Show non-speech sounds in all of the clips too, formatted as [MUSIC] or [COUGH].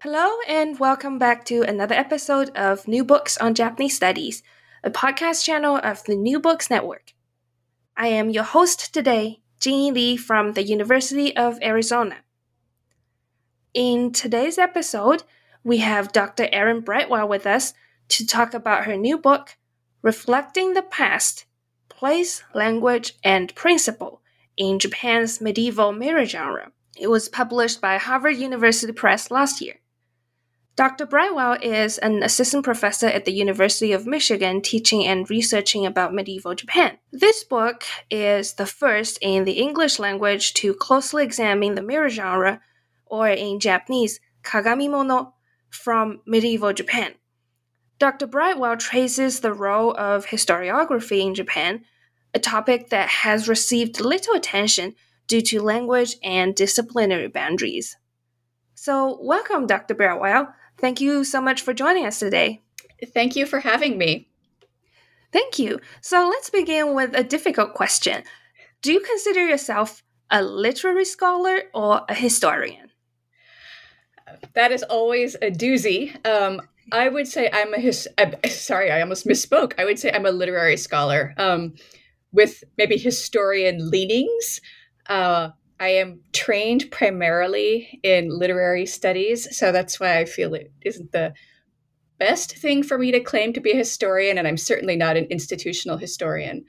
Hello, and welcome back to another episode of New Books on Japanese Studies, a podcast channel of the New Books Network. I am your host today, Jeannie Lee from the University of Arizona. In today's episode, we have Dr. Erin Brightwell with us to talk about her new book, Reflecting the Past Place, Language, and Principle in Japan's Medieval Mirror Genre. It was published by Harvard University Press last year. Dr. Brightwell is an assistant professor at the University of Michigan teaching and researching about medieval Japan. This book is the first in the English language to closely examine the mirror genre, or in Japanese, kagamimono, from medieval Japan. Dr. Brightwell traces the role of historiography in Japan, a topic that has received little attention due to language and disciplinary boundaries. So, welcome, Dr. Brightwell. Thank you so much for joining us today. Thank you for having me. Thank you. So let's begin with a difficult question. Do you consider yourself a literary scholar or a historian? That is always a doozy. Um, I would say I'm a his. I'm, sorry, I almost misspoke. I would say I'm a literary scholar um, with maybe historian leanings. Uh, I am trained primarily in literary studies, so that's why I feel it isn't the best thing for me to claim to be a historian, and I'm certainly not an institutional historian.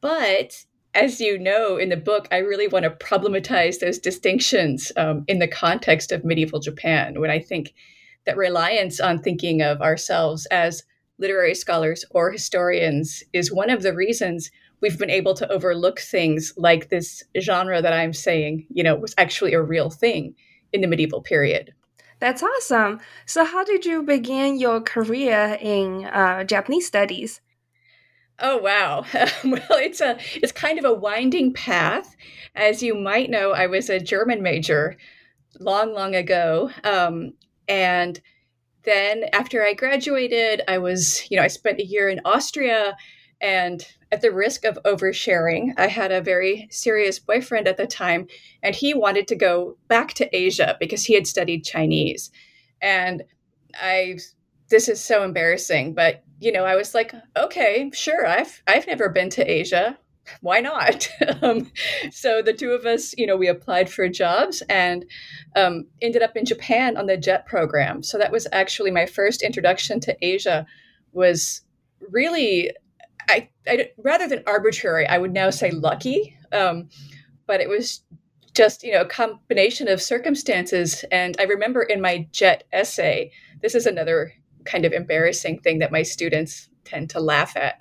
But as you know in the book, I really want to problematize those distinctions um, in the context of medieval Japan, when I think that reliance on thinking of ourselves as literary scholars or historians is one of the reasons we've been able to overlook things like this genre that I'm saying, you know, was actually a real thing in the medieval period. That's awesome. So, how did you begin your career in uh, Japanese studies? Oh wow! [LAUGHS] well, it's a it's kind of a winding path. As you might know, I was a German major long, long ago, um, and then after I graduated, I was you know I spent a year in Austria and at the risk of oversharing, I had a very serious boyfriend at the time, and he wanted to go back to Asia because he had studied Chinese. And I, this is so embarrassing, but you know, I was like, okay, sure, I've I've never been to Asia. Why not? [LAUGHS] um, so the two of us, you know, we applied for jobs and um, ended up in Japan on the JET program. So that was actually my first introduction to Asia. Was really I, I, rather than arbitrary, I would now say lucky. Um, but it was just you know a combination of circumstances. And I remember in my JET essay, this is another kind of embarrassing thing that my students tend to laugh at.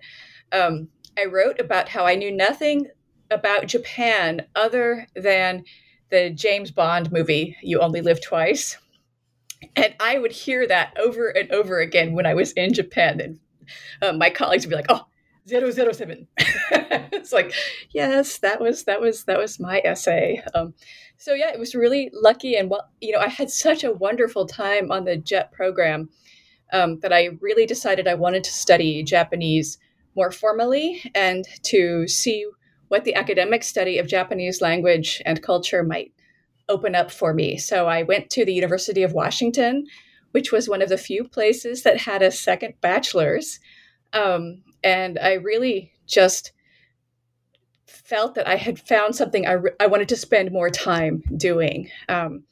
Um, I wrote about how I knew nothing about Japan other than the James Bond movie "You Only Live Twice." And I would hear that over and over again when I was in Japan. And uh, my colleagues would be like, "Oh, 007 [LAUGHS] it's like yes that was that was that was my essay. Um, so yeah it was really lucky and well you know i had such a wonderful time on the jet program um, that i really decided i wanted to study japanese more formally and to see what the academic study of japanese language and culture might open up for me. So i went to the university of washington which was one of the few places that had a second bachelor's. Um, and I really just felt that I had found something I, re- I wanted to spend more time doing. Um,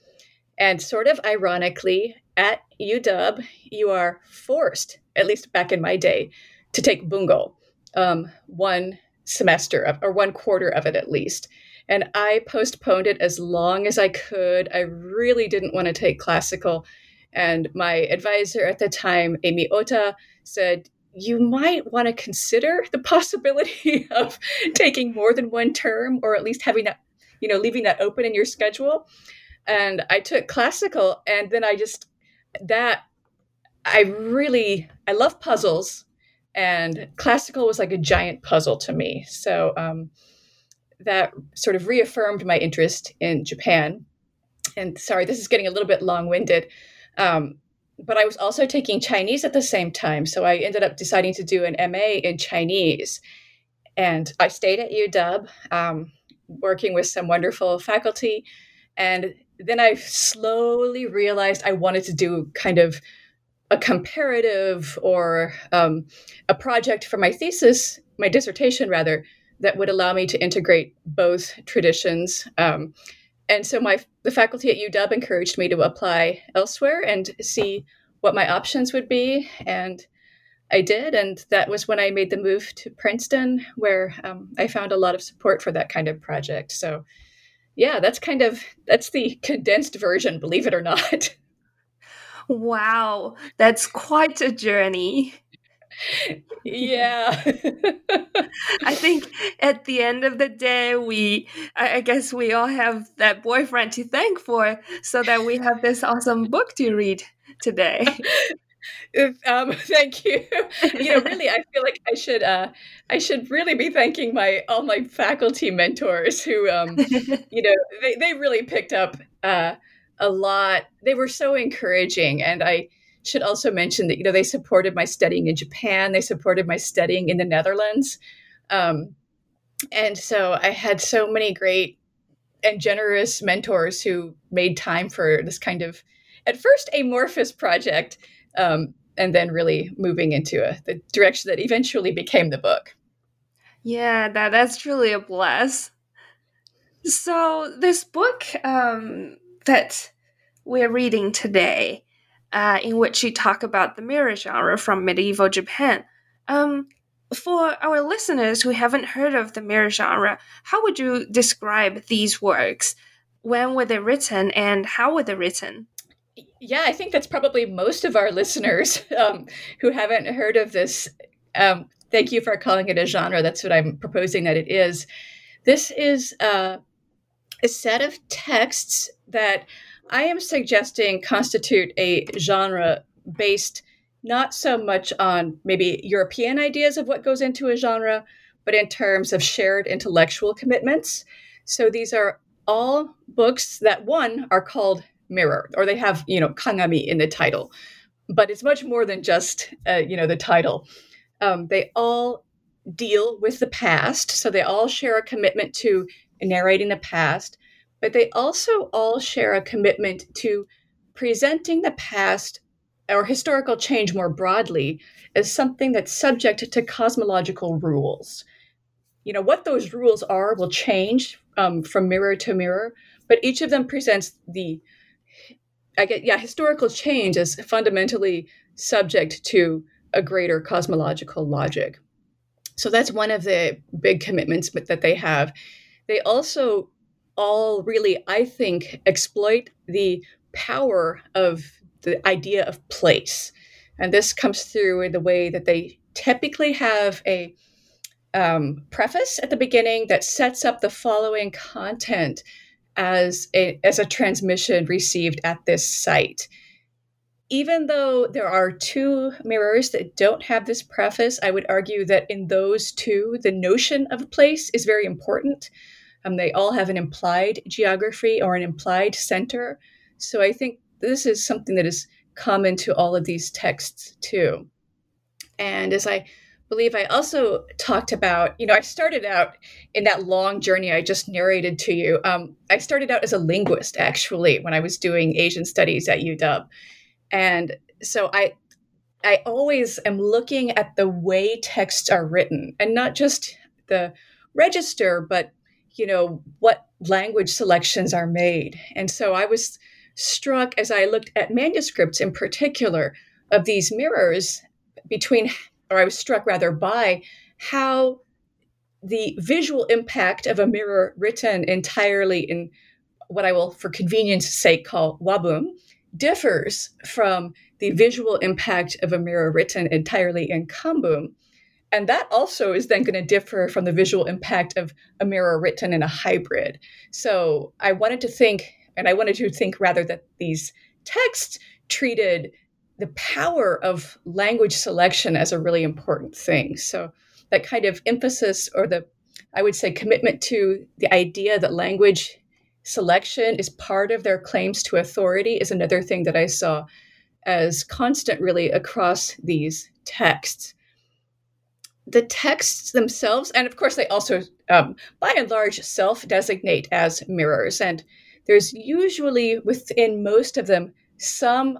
and sort of ironically, at UW, you are forced, at least back in my day, to take bungo, um, one semester of, or one quarter of it at least. And I postponed it as long as I could. I really didn't want to take classical. And my advisor at the time, Amy Ohta, said, you might want to consider the [LAUGHS] possibility of taking more than one term or at least having that you know leaving that open in your schedule and I took classical, and then I just that I really I love puzzles, and classical was like a giant puzzle to me. So um, that sort of reaffirmed my interest in Japan. And sorry, this is getting a little bit long winded. Um, but I was also taking Chinese at the same time. So I ended up deciding to do an MA in Chinese. And I stayed at UW, um, working with some wonderful faculty. And then I slowly realized I wanted to do kind of a comparative or um, a project for my thesis, my dissertation rather, that would allow me to integrate both traditions. Um, and so my the faculty at UW encouraged me to apply elsewhere and see what my options would be, and I did. And that was when I made the move to Princeton, where um, I found a lot of support for that kind of project. So, yeah, that's kind of that's the condensed version, believe it or not. [LAUGHS] Wow, that's quite a journey [LAUGHS] yeah. [LAUGHS] I think at the end of the day, we, I guess we all have that boyfriend to thank for so that we have this awesome book to read today. [LAUGHS] um, thank you. You know, really, I feel like I should, uh, I should really be thanking my all my faculty mentors who, um, you know, they they really picked up uh, a lot. They were so encouraging, and I should also mention that you know they supported my studying in Japan, they supported my studying in the Netherlands, um, and so I had so many great and generous mentors who made time for this kind of at first amorphous project, um, and then really moving into a, the direction that eventually became the book. Yeah, that that's truly a bless. So this book um, that we're reading today uh, in which you talk about the mirror genre from medieval Japan. Um, for our listeners who haven't heard of the mirror genre, how would you describe these works? When were they written and how were they written? Yeah, I think that's probably most of our listeners [LAUGHS] um, who haven't heard of this. Um, thank you for calling it a genre. That's what I'm proposing that it is. This is uh, a set of texts that I am suggesting constitute a genre based not so much on maybe European ideas of what goes into a genre, but in terms of shared intellectual commitments. So these are all books that one are called mirror, or they have you know kagami in the title, but it's much more than just uh, you know the title. Um, they all deal with the past, so they all share a commitment to narrating the past, but they also all share a commitment to presenting the past or historical change more broadly as something that's subject to cosmological rules. You know, what those rules are will change um, from mirror to mirror, but each of them presents the, I get, yeah, historical change as fundamentally subject to a greater cosmological logic. So that's one of the big commitments that they have. They also all really, I think, exploit the power of the idea of place. And this comes through in the way that they typically have a um, preface at the beginning that sets up the following content as a, as a transmission received at this site. Even though there are two mirrors that don't have this preface, I would argue that in those two, the notion of place is very important. Um, they all have an implied geography or an implied center. So I think this is something that is common to all of these texts too. And as I believe I also talked about, you know, I started out in that long journey I just narrated to you. Um, I started out as a linguist actually when I was doing Asian studies at UW. And so I I always am looking at the way texts are written and not just the register, but you know, what language selections are made. And so I was struck as I looked at manuscripts in particular of these mirrors between, or I was struck rather by how the visual impact of a mirror written entirely in what I will, for convenience sake, call wabun, differs from the visual impact of a mirror written entirely in kambun. And that also is then going to differ from the visual impact of a mirror written in a hybrid. So I wanted to think And I wanted to think rather that these texts treated the power of language selection as a really important thing. So that kind of emphasis or the I would say commitment to the idea that language selection is part of their claims to authority is another thing that I saw as constant really across these texts. The texts themselves, and of course, they also, um, by and large, self designate as mirrors. And there's usually within most of them some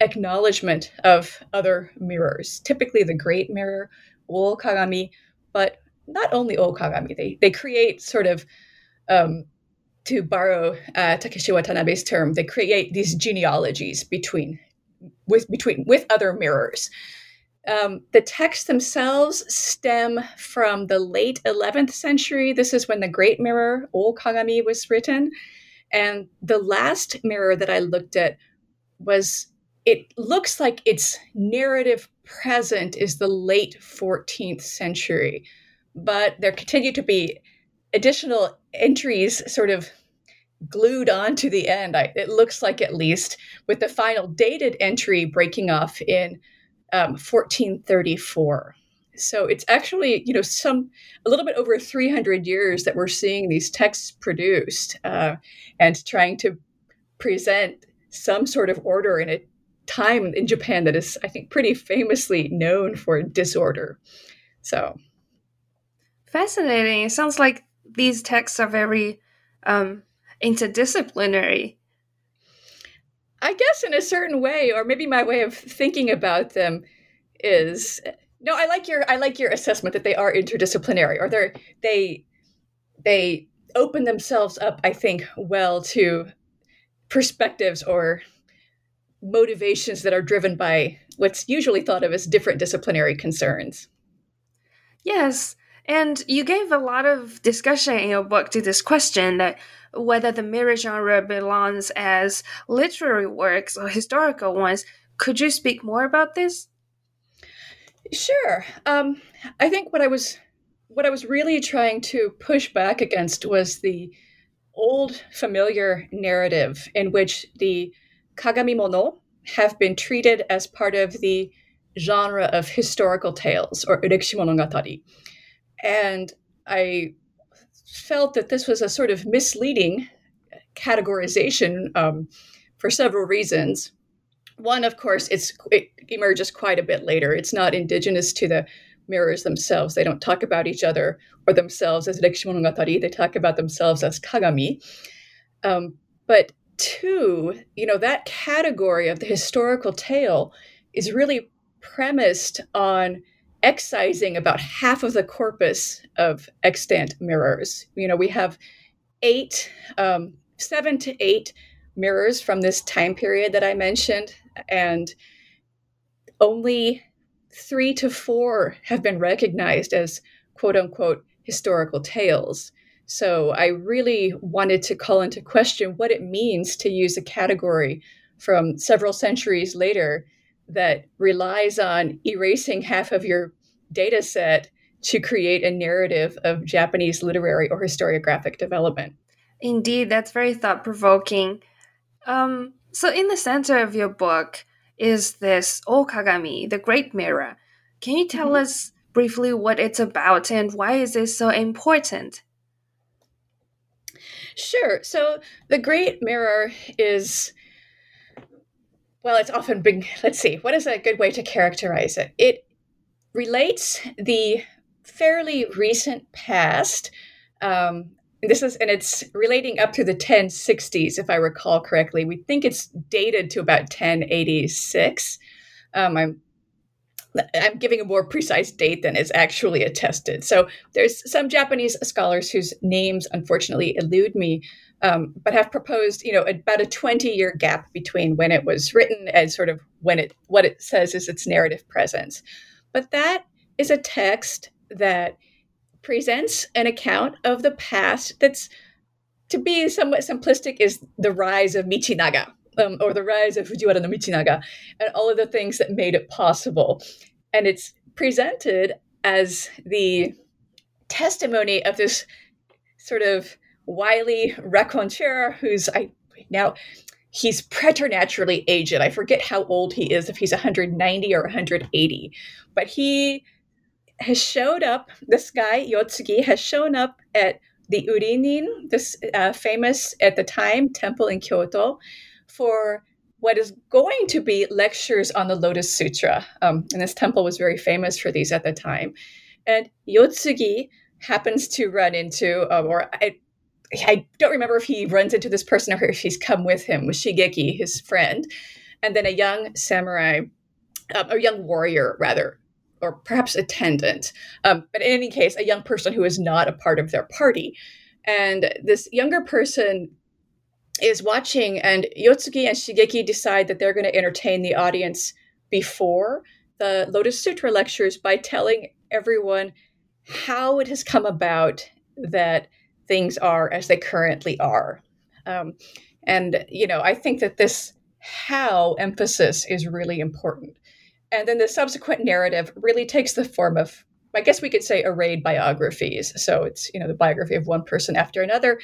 acknowledgement of other mirrors, typically the Great Mirror, O but not only O Kagami, they, they create sort of um, to borrow uh, Takeshi Watanabe's term, they create these genealogies between with between with other mirrors. Um, the texts themselves stem from the late 11th century. This is when the Great Mirror, O Kagami, was written. And the last mirror that I looked at was, it looks like its narrative present is the late 14th century. But there continue to be additional entries sort of glued on to the end. I, it looks like at least with the final dated entry breaking off in um, 1434. So it's actually you know some a little bit over 300 years that we're seeing these texts produced uh, and trying to present some sort of order in a time in Japan that is I think pretty famously known for disorder. So fascinating. It sounds like these texts are very um, interdisciplinary. I guess in a certain way, or maybe my way of thinking about them is no. I like your I like your assessment that they are interdisciplinary, or they're they they open themselves up. I think well to perspectives or motivations that are driven by what's usually thought of as different disciplinary concerns. Yes, and you gave a lot of discussion in your book to this question that whether the mirror genre belongs as literary works or historical ones. Could you speak more about this? Sure. Um, I think what I was what I was really trying to push back against was the old familiar narrative in which the kagami mono have been treated as part of the genre of historical tales or urekishi monogatari. And I felt that this was a sort of misleading categorization um, for several reasons. One, of course, it emerges quite a bit later. It's not indigenous to the mirrors themselves. They don't talk about each other or themselves as Rekishi Monogatari. They talk about themselves as Kagami. Um, but two, you know, that category of the historical tale is really premised on excising about half of the corpus of extant mirrors. You know, we have eight, um, seven to eight mirrors from this time period that I mentioned, and only three to four have been recognized as quote unquote historical tales. So I really wanted to call into question what it means to use a category from several centuries later that relies on erasing half of your data set to create a narrative of Japanese literary or historiographic development. Indeed, that's very thought provoking. Um, so, in the center of your book is this Okagami, the Great Mirror. Can you tell mm-hmm. us briefly what it's about and why is it so important? Sure. So, the Great Mirror is well, it's often been, [LAUGHS] let's see, what is a good way to characterize it? It relates the fairly recent past. Um, this is, and it's relating up to the 1060s, if I recall correctly. We think it's dated to about 1086. Um, I'm I'm giving a more precise date than is actually attested. So there's some Japanese scholars whose names unfortunately elude me, um, but have proposed, you know, about a 20 year gap between when it was written and sort of when it what it says is its narrative presence. But that is a text that presents an account of the past that's, to be somewhat simplistic, is the rise of Michinaga. Um, or the rise of Fujiwara no Michinaga, and all of the things that made it possible. And it's presented as the testimony of this sort of wily raconteur who's I now he's preternaturally aged. I forget how old he is, if he's 190 or 180, but he has showed up. This guy Yotsugi has shown up at the Urinin, this uh, famous at the time temple in Kyoto, for what is going to be lectures on the Lotus Sutra. Um, and this temple was very famous for these at the time. And Yotsugi happens to run into, um, or I, I don't remember if he runs into this person or if he's come with him, with Shigeki, his friend, and then a young samurai, um, a young warrior, rather, or perhaps attendant. Um, but in any case, a young person who is not a part of their party. And this younger person is watching, and Yotsugi and Shigeki decide that they're going to entertain the audience before the Lotus Sutra lectures by telling everyone how it has come about that things are as they currently are. Um, and, you know, I think that this how emphasis is really important. And then the subsequent narrative really takes the form of, I guess we could say, arrayed biographies. So it's, you know, the biography of one person after another,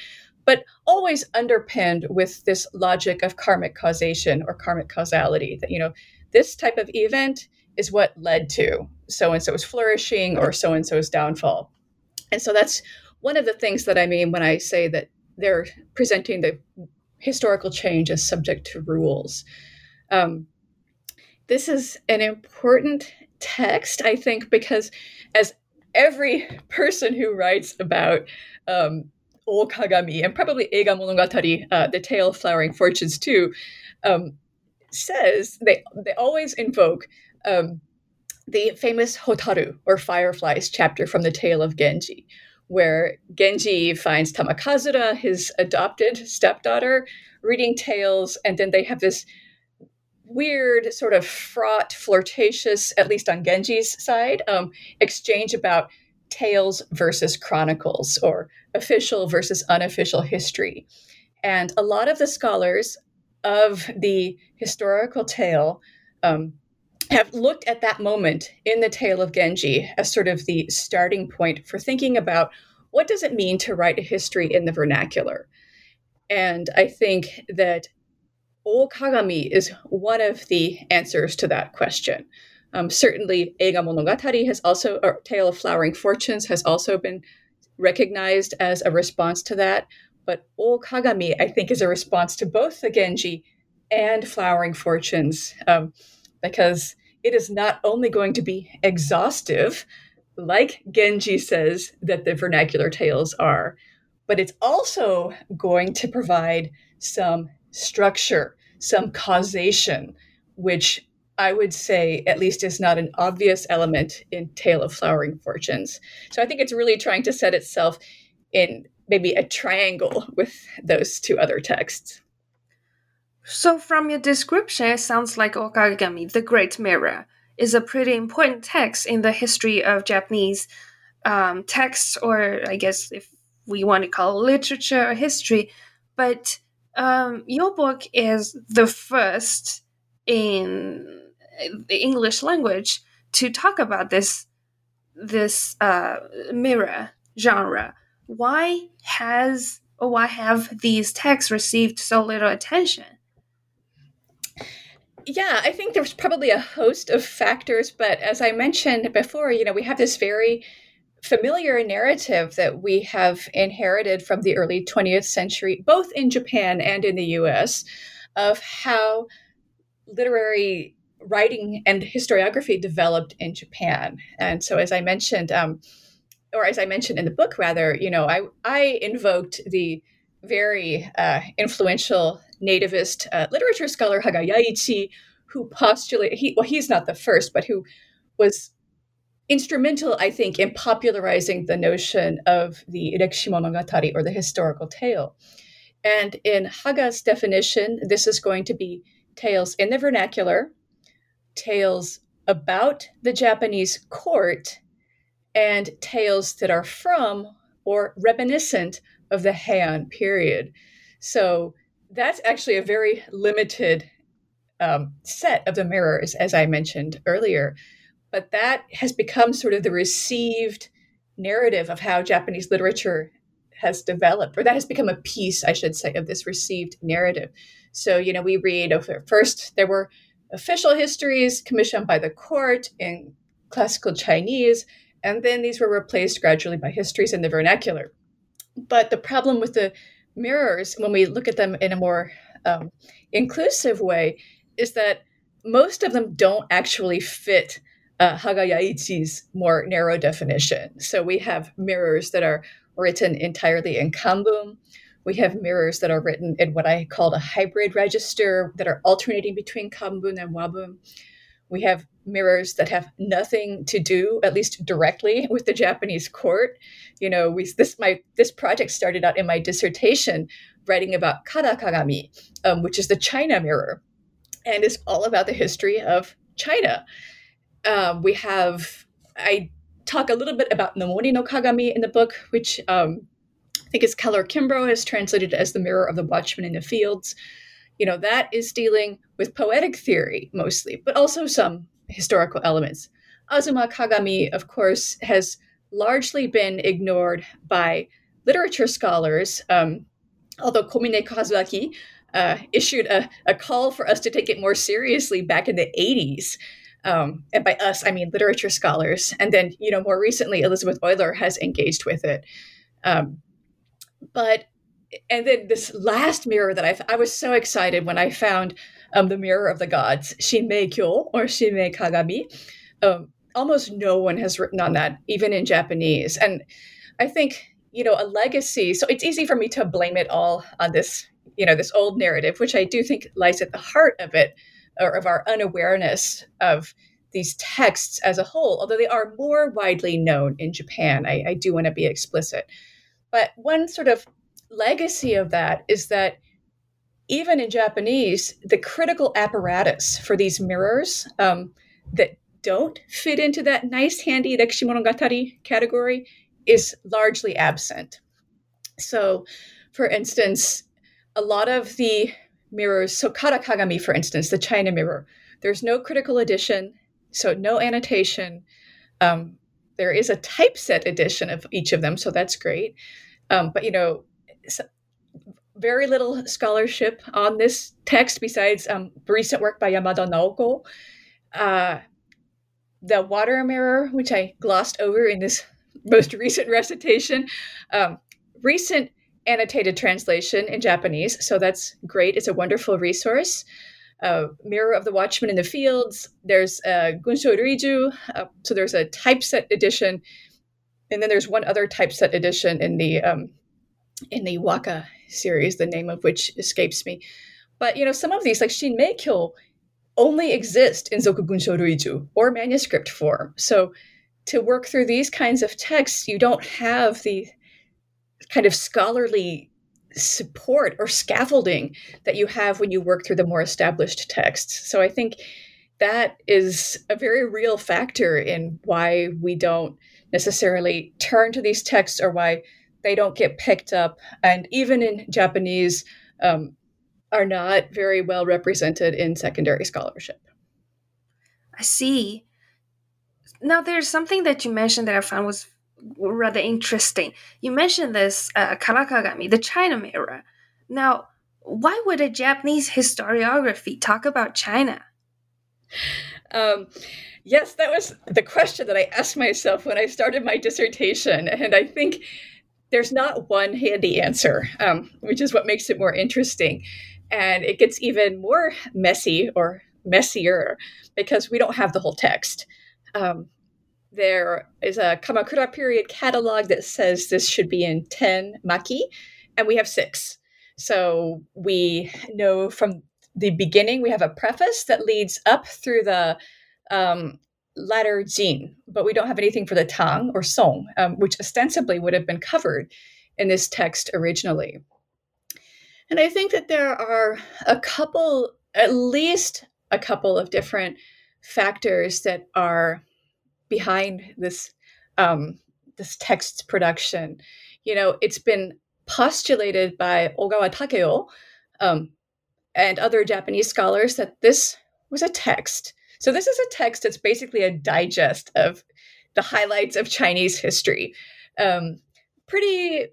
but always underpinned with this logic of karmic causation or karmic causality that, you know, this type of event is what led to so and so's flourishing or so and so's downfall. And so that's one of the things that I mean when I say that they're presenting the historical change as subject to rules. Um, this is an important text, I think, because as every person who writes about um, Okagami and probably Eiga Monogatari, uh, the tale of flowering fortunes too, um, says they they always invoke um, the famous Hotaru or fireflies chapter from the tale of Genji, where Genji finds Tamakazura, his adopted stepdaughter, reading tales, and then they have this weird, sort of fraught, flirtatious, at least on Genji's side, um, exchange about tales versus chronicles or official versus unofficial history. And a lot of the scholars of the historical tale um, have looked at that moment in the tale of Genji as sort of the starting point for thinking about what does it mean to write a history in the vernacular. And I think that O Kagami is one of the answers to that question. Um, certainly, Eiga Monogatari has also, or Tale of Flowering Fortunes has also been recognized as a response to that. But O Kagami, I think, is a response to both the Genji and Flowering Fortunes, um, because it is not only going to be exhaustive, like Genji says that the vernacular tales are, but it's also going to provide some structure, some causation, which I would say at least is not an obvious element in Tale of Flowering Fortunes. So I think it's really trying to set itself in maybe a triangle with those two other texts. So, from your description, it sounds like Okagami, the Great Mirror, is a pretty important text in the history of Japanese um, texts, or I guess if we want to call it literature or history. But um, your book is the first in the English language to talk about this this uh, mirror genre. Why has or why have these texts received so little attention? Yeah, I think there's probably a host of factors, but as I mentioned before, you know, we have this very familiar narrative that we have inherited from the early 20th century, both in Japan and in the US, of how literary writing and historiography developed in Japan. And so, as I mentioned, um, or as I mentioned in the book, rather, you know, I, I invoked the very uh, influential nativist uh, literature scholar Haga Yaichi, who postulated, he, well, he's not the first, but who was instrumental, I think, in popularizing the notion of the Rekishi Monogatari or the historical tale. And in Haga's definition, this is going to be tales in the vernacular, tales about the Japanese court, and tales that are from or reminiscent of the Heian period. So that's actually a very limited um, set of the mirrors, as I mentioned earlier. But that has become sort of the received narrative of how Japanese literature has developed, or that has become a piece, I should say, of this received narrative. So, you know, we read first there were official histories commissioned by the court in classical Chinese, and then these were replaced gradually by histories in the vernacular. But the problem with the mirrors, when we look at them in a more um, inclusive way, is that most of them don't actually fit uh, Haga Yaichi's more narrow definition. So we have mirrors that are written entirely in Kanbun. We have mirrors that are written in what I called a hybrid register that are alternating between Kanbun and Wabun. We have mirrors that have nothing to do, at least directly, with the Japanese court. You know, we, this my this project started out in my dissertation writing about Kara Kagami, um, which is the China mirror, and it's all about the history of China. Um, we have I talk a little bit about Nomori no Kagami in the book, which um, I think is Keller Kimbrough has translated as the mirror of the watchman in the fields. You know, that is dealing with poetic theory mostly, but also some historical elements. Azuma Kagami, of course, has largely been ignored by literature scholars, um, although Komine Kazuaki uh, issued a, a, call for us to take it more seriously back in the 80s. Um, and by us, I mean literature scholars. And then, you know, more recently, Elizabeth Oyler has engaged with it. Um, but, and then this last mirror that I, I was so excited when I found um, the mirror of the gods, Shinmeikyo or Shinmei Kagami. Um, almost no one has written on that, even in Japanese. And I think, you know, a legacy, so it's easy for me to blame it all on this, you know, this old narrative, which I do think lies at the heart of it, or of our unawareness of these texts as a whole, although they are more widely known in Japan. I, I do want to be explicit. But one sort of legacy of that is that even in Japanese, the critical apparatus for these mirrors um, that don't fit into that nice, handy Rekishimonogatari category is largely absent. So, for instance, a lot of the mirrors, so Kara Kagami, for instance, the China mirror, there's no critical edition, so no annotation. Um, there is a typeset edition of each of them, so that's great. Um, but you know, very little scholarship on this text besides um, recent work by Yamada Naoko. Uh, the water mirror, which I glossed over in this [LAUGHS] most recent recitation, um, recent annotated translation in Japanese, so that's great. It's a wonderful resource. Uh, Mirror of the Watchman in the Fields. There's uh, Gunsho Ruiju, uh, so there's a typeset edition, and then there's one other typeset edition in the um, in the Waka series, the name of which escapes me. But you know, some of these, like Shinmeikyo, only exist in Zokugunsho Ruiju or manuscript form. So to work through these kinds of texts, you don't have the kind of scholarly support or scaffolding that you have when you work through the more established texts. So I think that is a very real factor in why we don't necessarily turn to these texts or why they don't get picked up, and even in Japanese, um, are not very well represented in secondary scholarship. I see. Now, there's something that you mentioned that I found was rather interesting. You mentioned this uh, Kara Kagami, the China mirror. Now, why would a Japanese historiography talk about China? Um, yes, that was the question that I asked myself when I started my dissertation. And I think there's not one handy answer, um, which is what makes it more interesting. And it gets even more messy or messier because we don't have the whole text. Um, there is a Kamakura period catalog that says this should be in 10 maki, and we have six. So we know from the beginning, we have a preface that leads up through the um, letter Jin, but we don't have anything for the Tang or Song, um, which ostensibly would have been covered in this text originally. And I think that there are a couple, at least a couple of different factors that are behind this um, this text production. You know, it's been postulated by Ogawa Takeo um, and other Japanese scholars that this was a text so this is a text that's basically a digest of the highlights of Chinese history. Um, pretty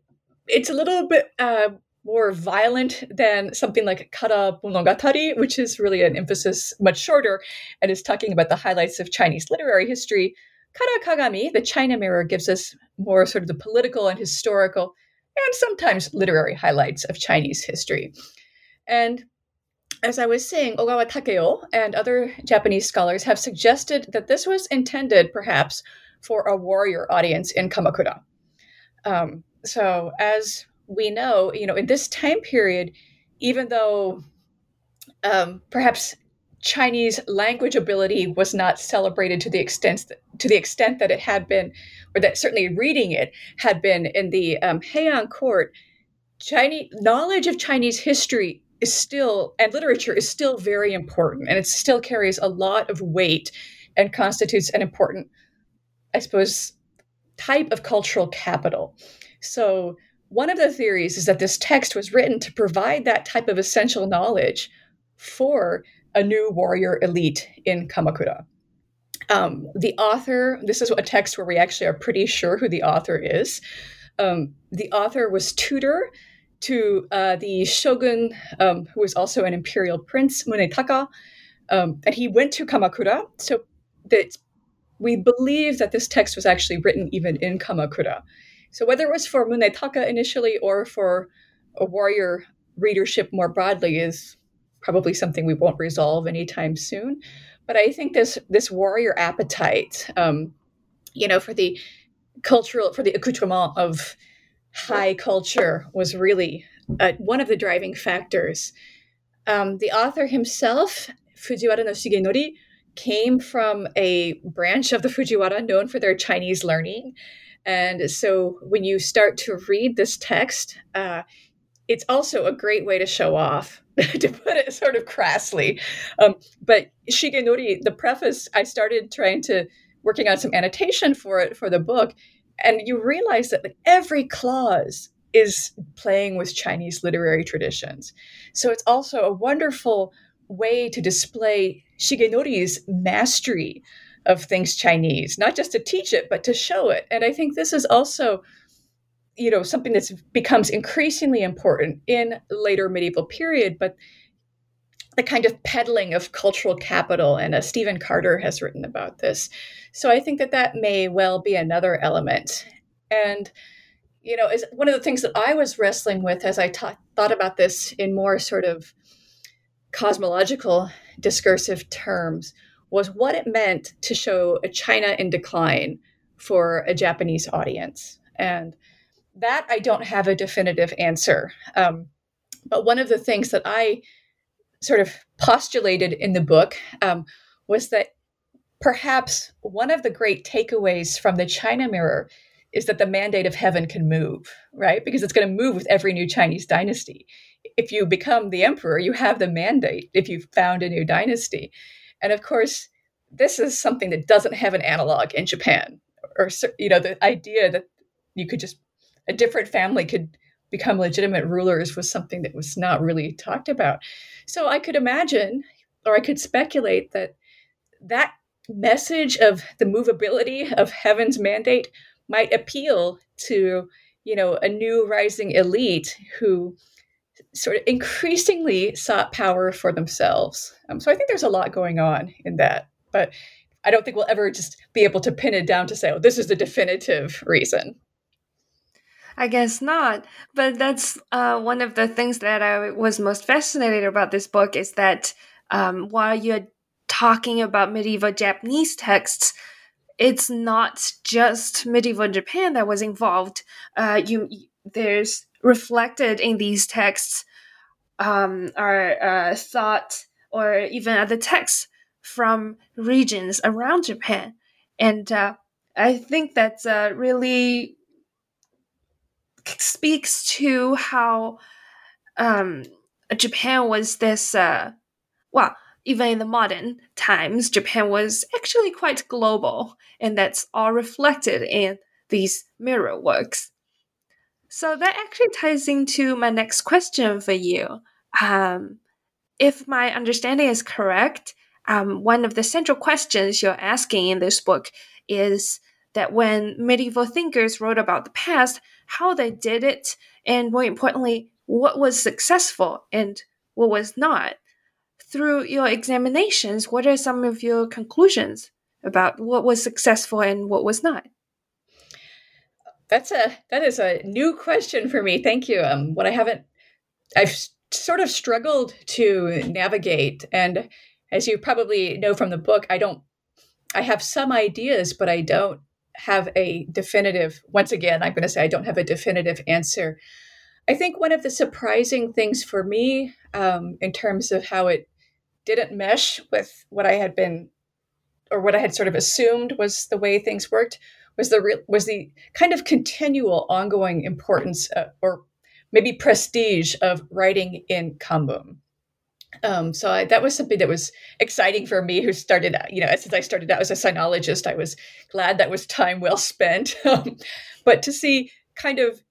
it's a little bit uh, more violent than something like Kara Monogatari, which is really an emphasis much shorter and is talking about the highlights of Chinese literary history. Kara Kagami, the China Mirror, gives us more sort of the political and historical and sometimes literary highlights of Chinese history. And as I was saying, Ogawa Takeo and other Japanese scholars have suggested that this was intended perhaps for a warrior audience in Kamakura. Um, so, as we know, you know, in this time period, even though um, perhaps Chinese language ability was not celebrated to the extent that, to the extent that it had been, or that certainly reading it had been in the um, Heian court. Chinese knowledge of Chinese history is still and literature is still very important, and it still carries a lot of weight and constitutes an important, I suppose, type of cultural capital. So one of the theories is that this text was written to provide that type of essential knowledge for a new warrior elite in Kamakura. Um, the author, this is a text where we actually are pretty sure who the author is. Um, the author was tutor to uh, the shogun, um, who was also an imperial prince, Munetaka, um, and he went to Kamakura. So that we believe that this text was actually written even in Kamakura. So whether it was for Munetaka initially or for a warrior readership more broadly is probably something we won't resolve anytime soon. But I think this this warrior appetite, um, you know, for the cultural for the accoutrement of high culture was really uh, one of the driving factors. Um, the author himself, Fujiwara no Shigenori, came from a branch of the Fujiwara known for their Chinese learning. And so when you start to read this text, uh, it's also a great way to show off, [LAUGHS] to put it sort of crassly. Um, but Shigenori, the preface, I started trying to working on some annotation for it for the book, and you realize that like, every clause is playing with Chinese literary traditions. So it's also a wonderful way to display Shigenori's mastery of things Chinese, not just to teach it, but to show it. And I think this is also, you know, something that's becomes increasingly important in later medieval period, but the kind of peddling of cultural capital, and uh, Steven Carter has written about this. So I think that that may well be another element. And you know, is one of the things that I was wrestling with as I ta- thought about this in more sort of cosmological discursive terms was what it meant to show a China in decline for a Japanese audience. And that I don't have a definitive answer. Um, but one of the things that I sort of postulated in the book um, was that perhaps one of the great takeaways from the China mirror is that the mandate of heaven can move, right? Because it's going to move with every new Chinese dynasty. If you become the emperor, you have the mandate if you've found a new dynasty. And of course, this is something that doesn't have an analog in Japan. Or, you know, the idea that you could just, a different family could become legitimate rulers was something that was not really talked about. So I could imagine, or I could speculate that that message of the movability of heaven's mandate might appeal to, you know, a new rising elite who sort of increasingly sought power for themselves. Um, so I think there's a lot going on in that, but I don't think we'll ever just be able to pin it down to say, oh, this is the definitive reason. I guess not. But that's uh, one of the things that I was most fascinated about this book is that um, while you're talking about medieval Japanese texts, it's not just medieval Japan that was involved. Uh, you there's reflected in these texts um, are uh, thought or even other texts from regions around Japan, and uh, I think that's uh, really speaks to how um, Japan was this, uh, well, even in the modern times, Japan was actually quite global, and that's all reflected in these mirror works. So that actually ties into my next question for you. Um, if my understanding is correct, um, one of the central questions you're asking in this book is that when medieval thinkers wrote about the past, how they did it and more importantly, what was successful and what was not. Through your examinations, what are some of your conclusions about what was successful and what was not? That's a that is a new question for me. Thank you. Um, what I haven't, I've sort of struggled to navigate, and as you probably know from the book, I don't. I have some ideas, but I don't have a definitive. Once again, I'm going to say I don't have a definitive answer. I think one of the surprising things for me, um, in terms of how it didn't mesh with what I had been, or what I had sort of assumed was the way things worked, was the real was the kind of continual ongoing importance uh, or maybe prestige of writing in kanbun. Um, so I, that was something that was exciting for me who started you know since i started out as a sinologist i was glad that was time well spent [LAUGHS] um, but to see kind of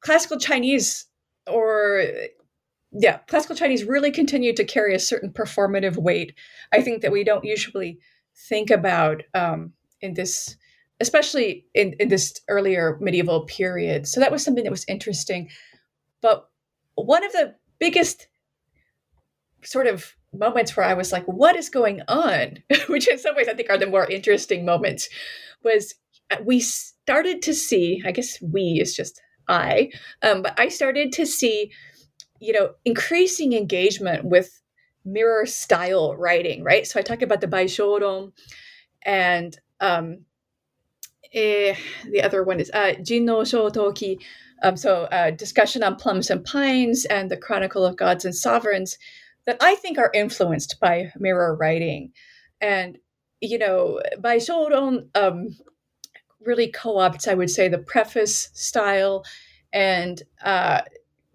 classical chinese or yeah classical chinese really continued to carry a certain performative weight i think that we don't usually think about um, in this especially in, in this earlier medieval period. So that was something that was interesting. But one of the biggest sort of moments where I was like, what is going on? [LAUGHS] Which in some ways I think are the more interesting moments, was uh, we started to see, I guess we is just I, um, but I started to see, you know, increasing engagement with mirror style writing, right? So I talk about the Baishouron and um, eh, the other one is uh, Jinno Shotoki. Um, so uh, discussion on plums and pines and the Chronicle of Gods and Sovereigns that I think are influenced by mirror writing. And, you know, by Baishouron um, really co-opts, I would say, the preface style and uh,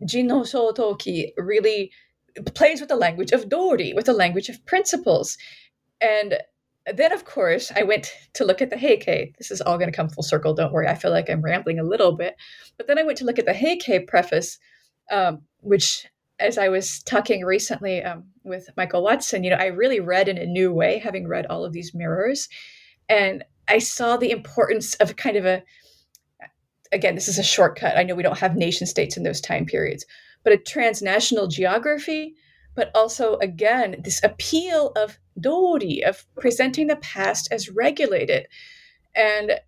Jinno Shotoki really plays with the language of Dori, with the language of principles. And then of course i went to look at the heike this is all going to come full circle don't worry i feel like i'm rambling a little bit but then i went to look at the heike preface um, which as i was talking recently um, with michael watson you know i really read in a new way having read all of these mirrors. And i saw the importance of kind of a again this is a shortcut. I know we don't have nation states in those time periods but a transnational geography but also again this appeal of dori of presenting the past as regulated. And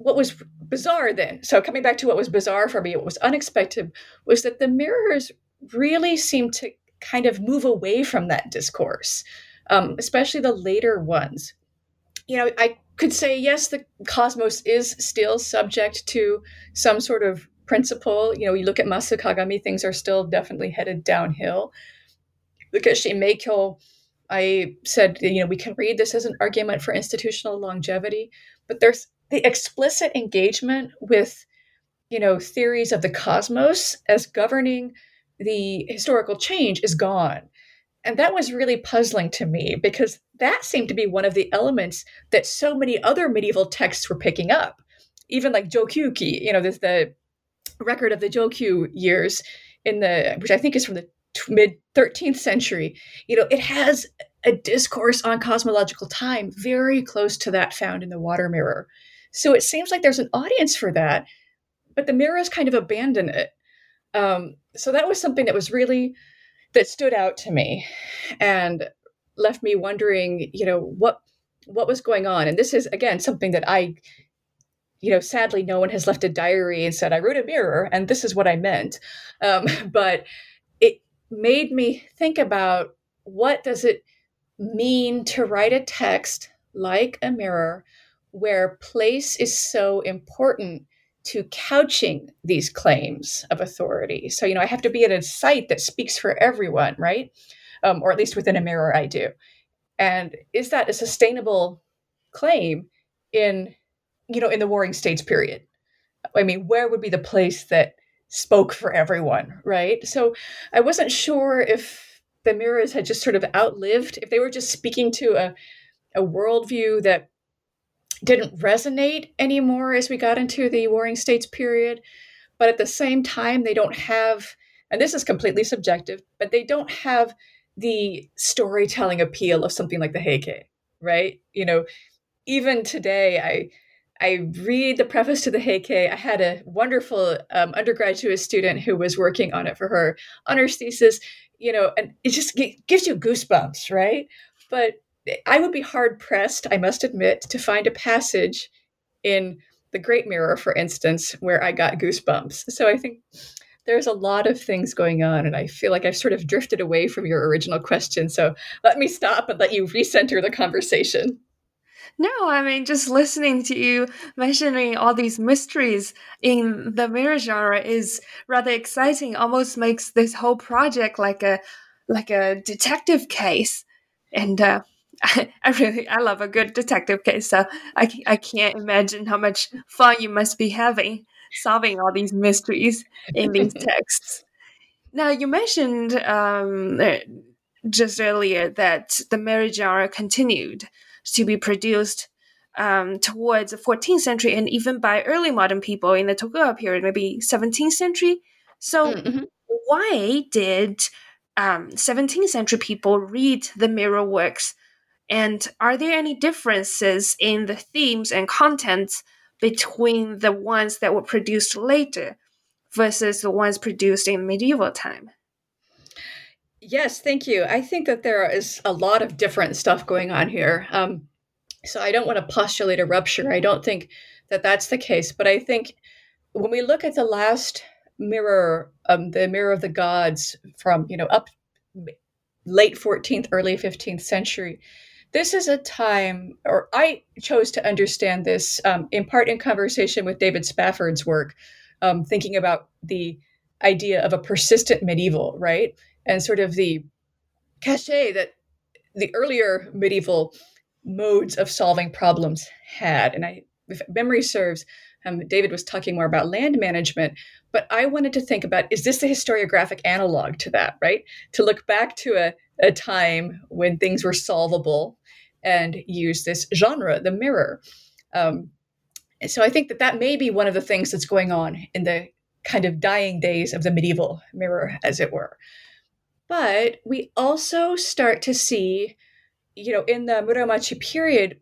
what was bizarre then so coming back to what was bizarre for me what was unexpected was that the mirrors really seemed to kind of move away from that discourse um, especially the later ones you know i could say yes the cosmos is still subject to some sort of principle. You know, you look at Masu Kagami, things are still definitely headed downhill. Look at Shinmeikyo. I said, you know, we can read this as an argument for institutional longevity, but there's the explicit engagement with, you know, theories of the cosmos as governing the historical change is gone. And that was really puzzling to me because that seemed to be one of the elements that so many other medieval texts were picking up. Even like Jokyuki, you know, there's the record of the Jokyu years in the which I think is from the t- mid 13th century, you know, it has a discourse on cosmological time very close to that found in the water mirror. So it seems like there's an audience for that, but the mirrors kind of abandon it. Um, so that was something that was really that stood out to me and left me wondering, you know, what what was going on. And this is again something that I you know, sadly, no one has left a diary and said, I wrote a mirror and this is what I meant. Um, [LAUGHS] but it made me think about what does it mean to write a text like a mirror where place is so important to couching these claims of authority. So, you know, I have to be at a site that speaks for everyone, right? Um, or at least within a mirror, I do. And is that a sustainable claim in you know, in the Warring States period. I mean, where would be the place that spoke for everyone, right? So I wasn't sure if the mirrors had just sort of outlived, if they were just speaking to a, a worldview that didn't resonate anymore as we got into the Warring States period. But at the same time, they don't have, and this is completely subjective, but they don't have the storytelling appeal of something like the Heike, right? You know, even today, I I read the preface to the Heike. I had a wonderful um, undergraduate student who was working on it for her honors thesis. You know, and it just gives you goosebumps, right? But I would be hard pressed, I must admit, to find a passage in The Great Mirror, for instance, where I got goosebumps. So I think there's a lot of things going on, and I feel like I've sort of drifted away from your original question. So let me stop and let you recenter the conversation. No, I mean, just listening to you mentioning all these mysteries in the mirror genre is rather exciting. Almost makes this whole project like a like a detective case, and uh, I, [LAUGHS] I really I love a good detective case. So I I can't imagine how much fun you must be having solving all these mysteries in these [LAUGHS] texts. Now, you mentioned um, uh, just earlier that the mirror genre continued to be produced um, towards the 14th century and even by early modern people in the Tokugawa period, maybe 17th century. So, mm-hmm. why did um, 17th century people read the mirror works? And are there any differences in the themes and contents between the ones that were produced later versus the ones produced in medieval time? Yes, thank you. I think that there is a lot of different stuff going on here. Um, so I don't want to postulate a rupture. I don't think that that's the case. But I think when we look at the last mirror, um, the mirror of the gods from, you know, up late 14th, early 15th century, this is a time, or I chose to understand this um, in part in conversation with David Spafford's work, um, thinking about the idea of a persistent medieval, right? And sort of the cachet that the earlier medieval modes of solving problems had. And I, if memory serves, um, David was talking more about land management, but I wanted to think about is this the historiographic analog to that, right? To look back to a, a time when things were solvable and use this genre, the mirror. Um, so I think that that may be one of the things that's going on in the kind of dying days of the medieval mirror, as it were. But we also start to see, you know, in the Muromachi period,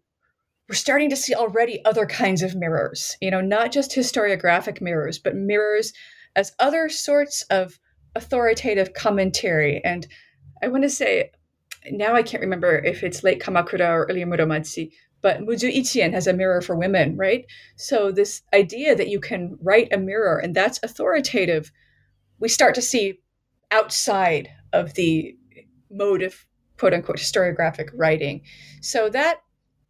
we're starting to see already other kinds of mirrors, you know, not just historiographic mirrors, but mirrors as other sorts of authoritative commentary. And I want to say now I can't remember if it's late Kamakura or early Muromachi, but Muju Ichien has a mirror for women, right? So this idea that you can write a mirror and that's authoritative, we start to see outside of the mode of quote unquote historiographic writing. So that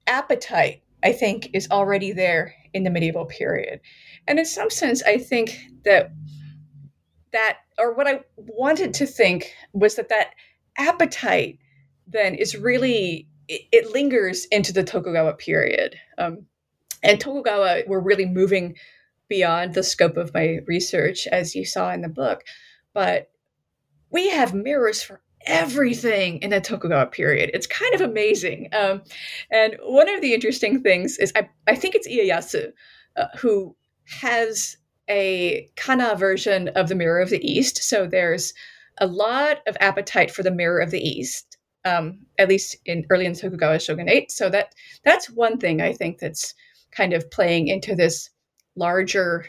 appetite, I think, is already there in the medieval period. And in some sense, I think that that, or what I wanted to think was that that appetite then is really it, it lingers into the Tokugawa period. Um, and Tokugawa, we're really moving beyond the scope of my research, as you saw in the book. But we have mirrors for everything in the Tokugawa period. It's kind of amazing. Um, and one of the interesting things is I, I think it's Ieyasu uh, who has a kana version of the Mirror of the East. So there's a lot of appetite for the Mirror of the East um, at least in early in Tokugawa shogunate. So that that's one thing I think that's kind of playing into this larger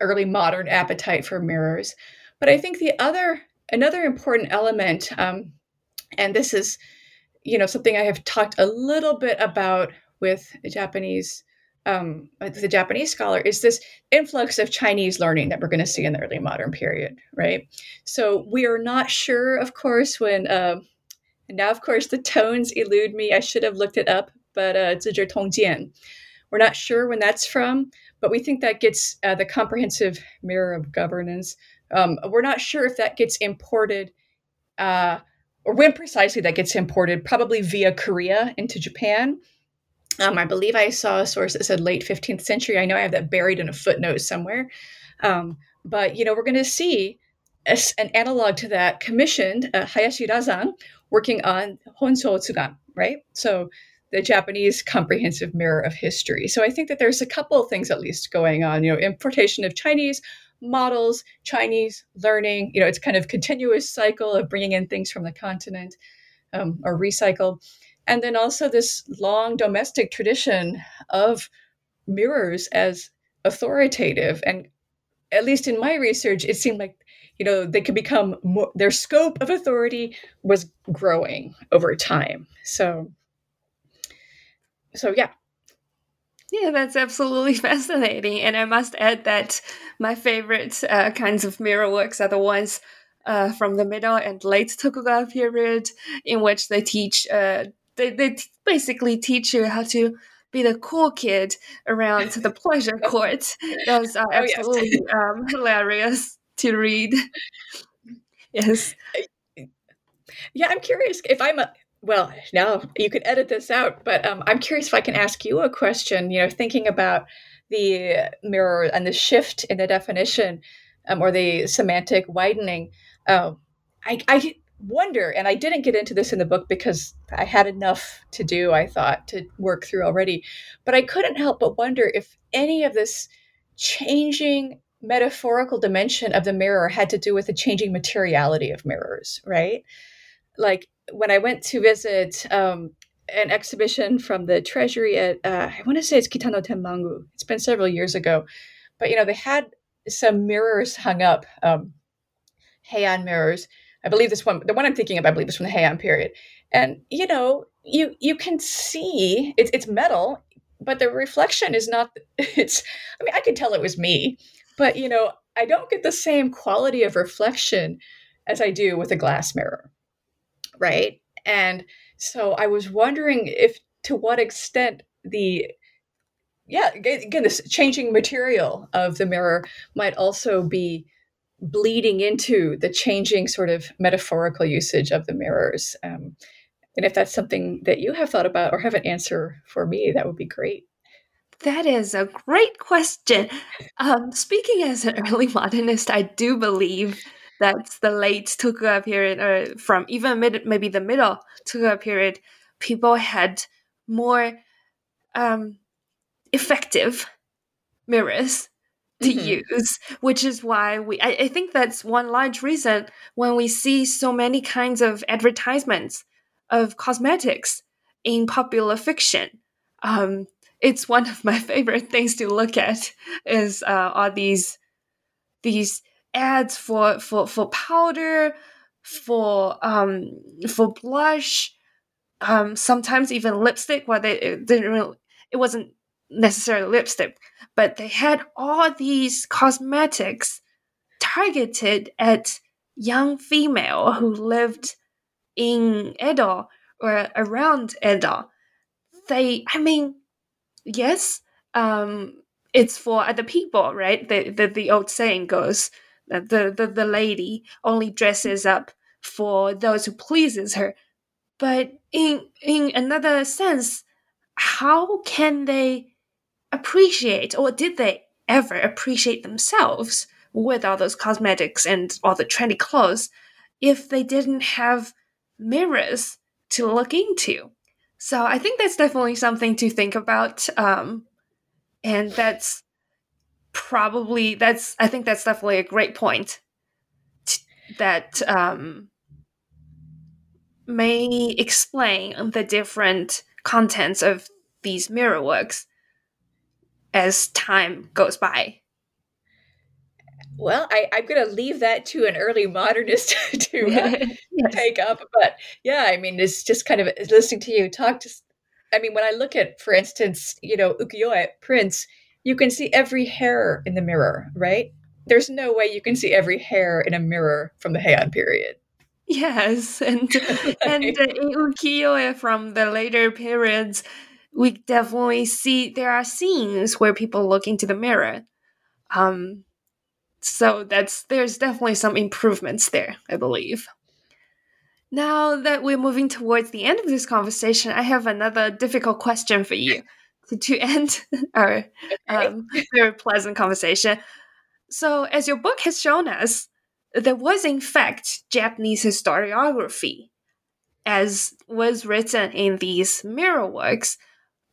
early modern appetite for mirrors. But I think the other another important element, um, and this is you know something I have talked a little bit about with Japanese um, the Japanese scholar is this influx of Chinese learning that we're going to see in the early modern period, right? So we are not sure, of course, when uh, and now, of course, the tones elude me. I should have looked it up, but uh, Zizhi Tongjian. We're not sure when that's from, but we think that gets uh, the comprehensive mirror of governance. Um, we're not sure if that gets imported uh, or when precisely that gets imported, probably via Korea into Japan. Um, I believe I saw a source that said late 15th century. I know I have that buried in a footnote somewhere. Um, but, you know, we're going to see a, an analog to that commissioned, uh, Hayashi Razan, working on Honcho Tsugan, right? So the Japanese comprehensive mirror of history. So I think that there's a couple of things at least going on, you know, importation of Chinese models, Chinese learning, you know, it's kind of continuous cycle of bringing in things from the continent um, or recycle. And then also this long domestic tradition of mirrors as authoritative. And at least in my research, it seemed like you know they could become more their scope of authority was growing over time. So so yeah. Yeah that's absolutely [LAUGHS] fascinating. And i must add that my favorite uh, kinds of mirror works are the ones uh, from the middle and late tokugawa period in which they teach uh, they, they t- basically teach you how to be the cool kid around the pleasure [LAUGHS] court those are absolutely oh, yes. um, [LAUGHS] hilarious to read. yes. Yeah, I'm curious if I'm a well, now you could edit this out, but um, I'm curious if I can ask you a question. You know, thinking about the mirror and the shift in the definition um, or the semantic widening. Um, I, I wonder, and I didn't get into this in the book because I had enough to do, I thought, to work through already. But I couldn't help but wonder if any of this changing metaphorical dimension of the mirror had to do with the changing materiality of mirrors, right? Like when I went to visit um, an exhibition from the Treasury at, uh, I want to say it's Kitano Tenmangu. It's been several years ago. But, you know, they had some mirrors hung up, um, Heian mirrors. I believe this one, the one I'm thinking of, I believe is from the Heian period. And, you know, you you can see it's, it's metal, but the reflection is not, [LAUGHS] it's, I mean, I could tell it was me but, you know, I don't get the same quality of reflection as I do with a glass mirror. Right. And so I was wondering if to what extent the yeah again this changing material of the mirror might also be bleeding into the changing sort of metaphorical usage of the mirrors um, and if that's something that you have thought about or have an answer for me that would be great that is a great question. Um, speaking as an early modernist, I do believe that the late Tokugawa period, or from even mid, maybe the middle Tokugawa period, people had more um, effective mirrors to mm-hmm. use, which is why we. I, I think that's one large reason when we see so many kinds of advertisements of cosmetics in popular fiction. Um, it's one of my [LAUGHS] favorite things to look at is uh, are these these ads for for for powder for um for blush um sometimes even lipstick where they it didn't really, it wasn't necessarily lipstick but they had all these cosmetics targeted at young female who lived in Edo or around Edo they i mean yes, um, it's for other people, right? The, the, the old saying goes that the, the, the lady only dresses up for those who pleases her. But in in another sense, how can they appreciate or did they ever appreciate themselves with all those cosmetics and all the trendy clothes if they didn't have mirrors to look into? So I think that's definitely something to think about. Um, and that's probably that's I think that's definitely a great point t- that um, may explain the different contents of these mirror works as time goes by. Well, I, am going to leave that to an early modernist [LAUGHS] to uh, [LAUGHS] yes. take up. But yeah, I mean, it's just kind of listening to you talk. Just, I mean, when I look at, for instance, you know, ukiyo-e prints, you can see every hair in the mirror, right? There's no way you can see every hair in a mirror from the Heian period. Yes, and [LAUGHS] and uh, ukiyo-e from the later periods, we definitely see there are scenes where people look into the mirror. Um, so that's there's definitely some improvements there, I believe. Now that we're moving towards the end of this conversation, I have another difficult question for you to, to end [LAUGHS] our um, very pleasant conversation. So, as your book has shown us, there was in fact Japanese historiography, as was written in these mirror works,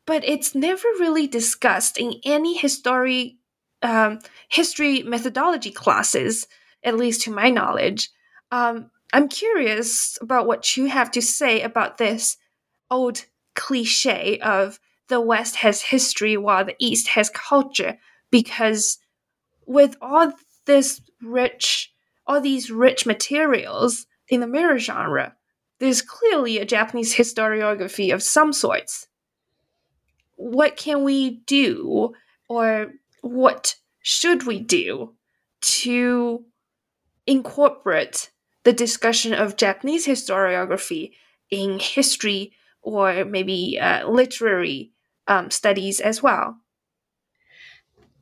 but it's never really discussed in any history um, history methodology classes, at least to my knowledge. Um, I'm curious about what you have to say about this old cliche of the West has history while the East has culture because with all this rich all these rich materials in the mirror genre, there's clearly a Japanese historiography of some sorts. What can we do, or what should we do to incorporate the discussion of Japanese historiography in history or maybe uh, literary um, studies as well?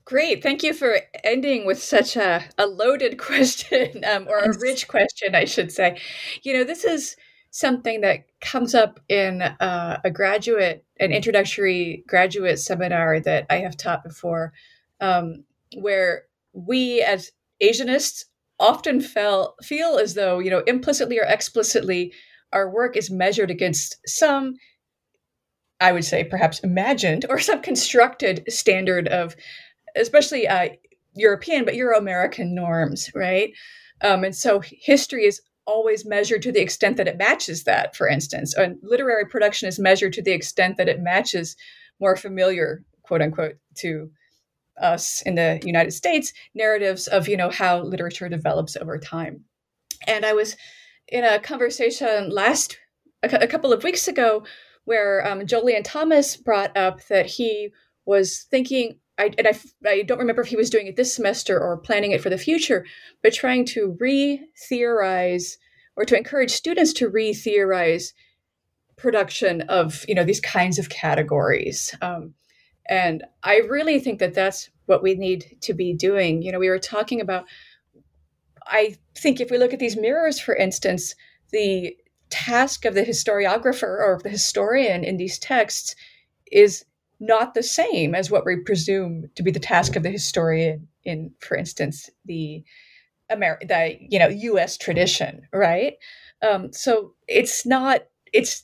Great. Thank you for ending with such a, a loaded [LAUGHS] question, um, or a rich question, I should say. You know, this is something that comes up in uh, a graduate, an introductory graduate seminar that I have taught before, um, where we as Asianists often felt, feel as though, you know, implicitly or explicitly, our work is measured against some I would say perhaps imagined or some constructed standard of especially uh, European, but Euro American norms, right? Um, and so history is always measured to the extent that it matches that, for instance. And literary production is measured to the extent that it matches more familiar, quote unquote, to us in the United States narratives of, you know, how literature develops over time. And I was in a conversation last, a, couple of weeks ago, where um, Jolyon Thomas brought up that he was thinking I, and I, I don't remember if he was doing it this semester or planning it for the future, but trying to re theorize or to encourage students to re theorize production of you know these kinds of categories. Um, and I really think that that's what we need to be doing. You know, we were talking about. I think if we look at these mirrors, for instance, the task of the historiographer or the historian in these texts is not the same as what we presume to be the task of the historian in, for instance, the Amer- the you know U.S. tradition, right? Um, so it's not it's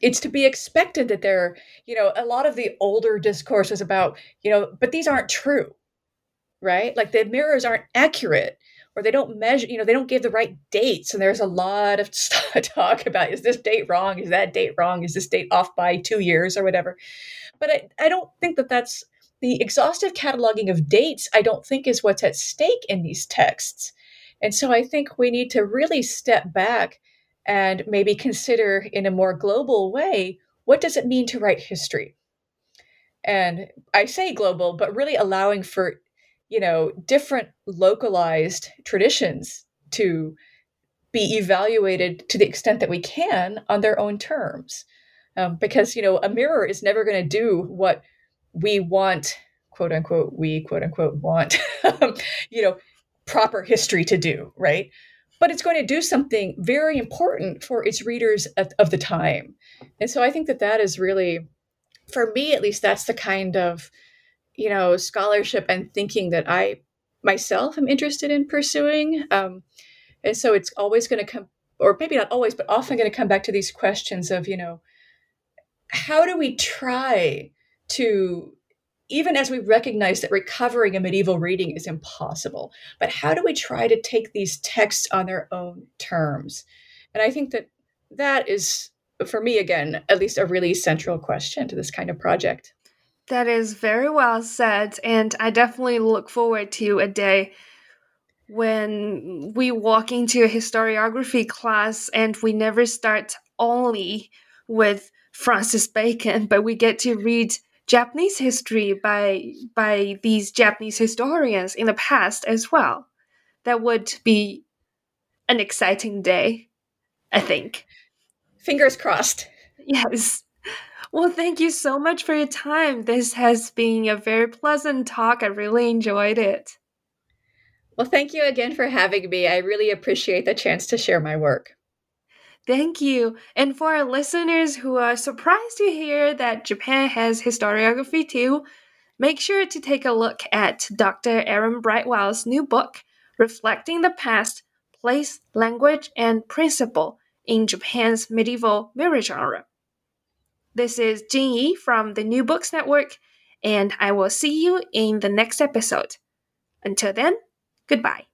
it's to be expected that there you know a lot of the older discourse is about you know but these aren't true right like the mirrors aren't accurate or they don't measure you know they don't give the right dates and there's a lot of [LAUGHS] talk about is this date wrong is that date wrong is this date off by two years or whatever but I, I don't think that that's the exhaustive cataloging of dates, I don't think is what's at stake in these texts. And so I think we need to really step back and maybe consider in a more global way what does it mean to write history? And I say global, but really allowing for, you know, different localized traditions to be evaluated to the extent that we can on their own terms um, because you know a mirror is never going to do what we want quote unquote we quote unquote want [LAUGHS] you know proper history to do right? But it's going to do something very important for its readers of, of the time. And so i think that that is really for me at least that's the kind of you know scholarship and thinking that i myself am interested in pursuing. Um, and so it's always going to come or maybe not always but often going to come back to these questions of you know how do we try to even as we recognize that recovering a medieval reading is impossible but how do we try to take these texts on their own terms? And i think that that is for me again at least a really central question to this kind of project. That is very well said and i definitely look forward to a day when we walk into a historiography class and we never start only with Francis Bacon, but we get to read Japanese history by by these Japanese historians in the past as well. That would be an exciting day, I think. Fingers crossed. Yes. Well, thank you so much for your time. This has been a very pleasant talk. I really enjoyed it. Well, thank you again for having me. I really appreciate the chance to share my work. Thank you. And for our listeners who are surprised to hear that Japan has historiography too, make sure to take a look at Dr. Erin Brightwell's new book, Reflecting the Past Place, Language, and Principle in Japan's Medieval Mirror Genre. This is Jing Yi from the New Books Network, and I will see you in the next episode. Until then, goodbye.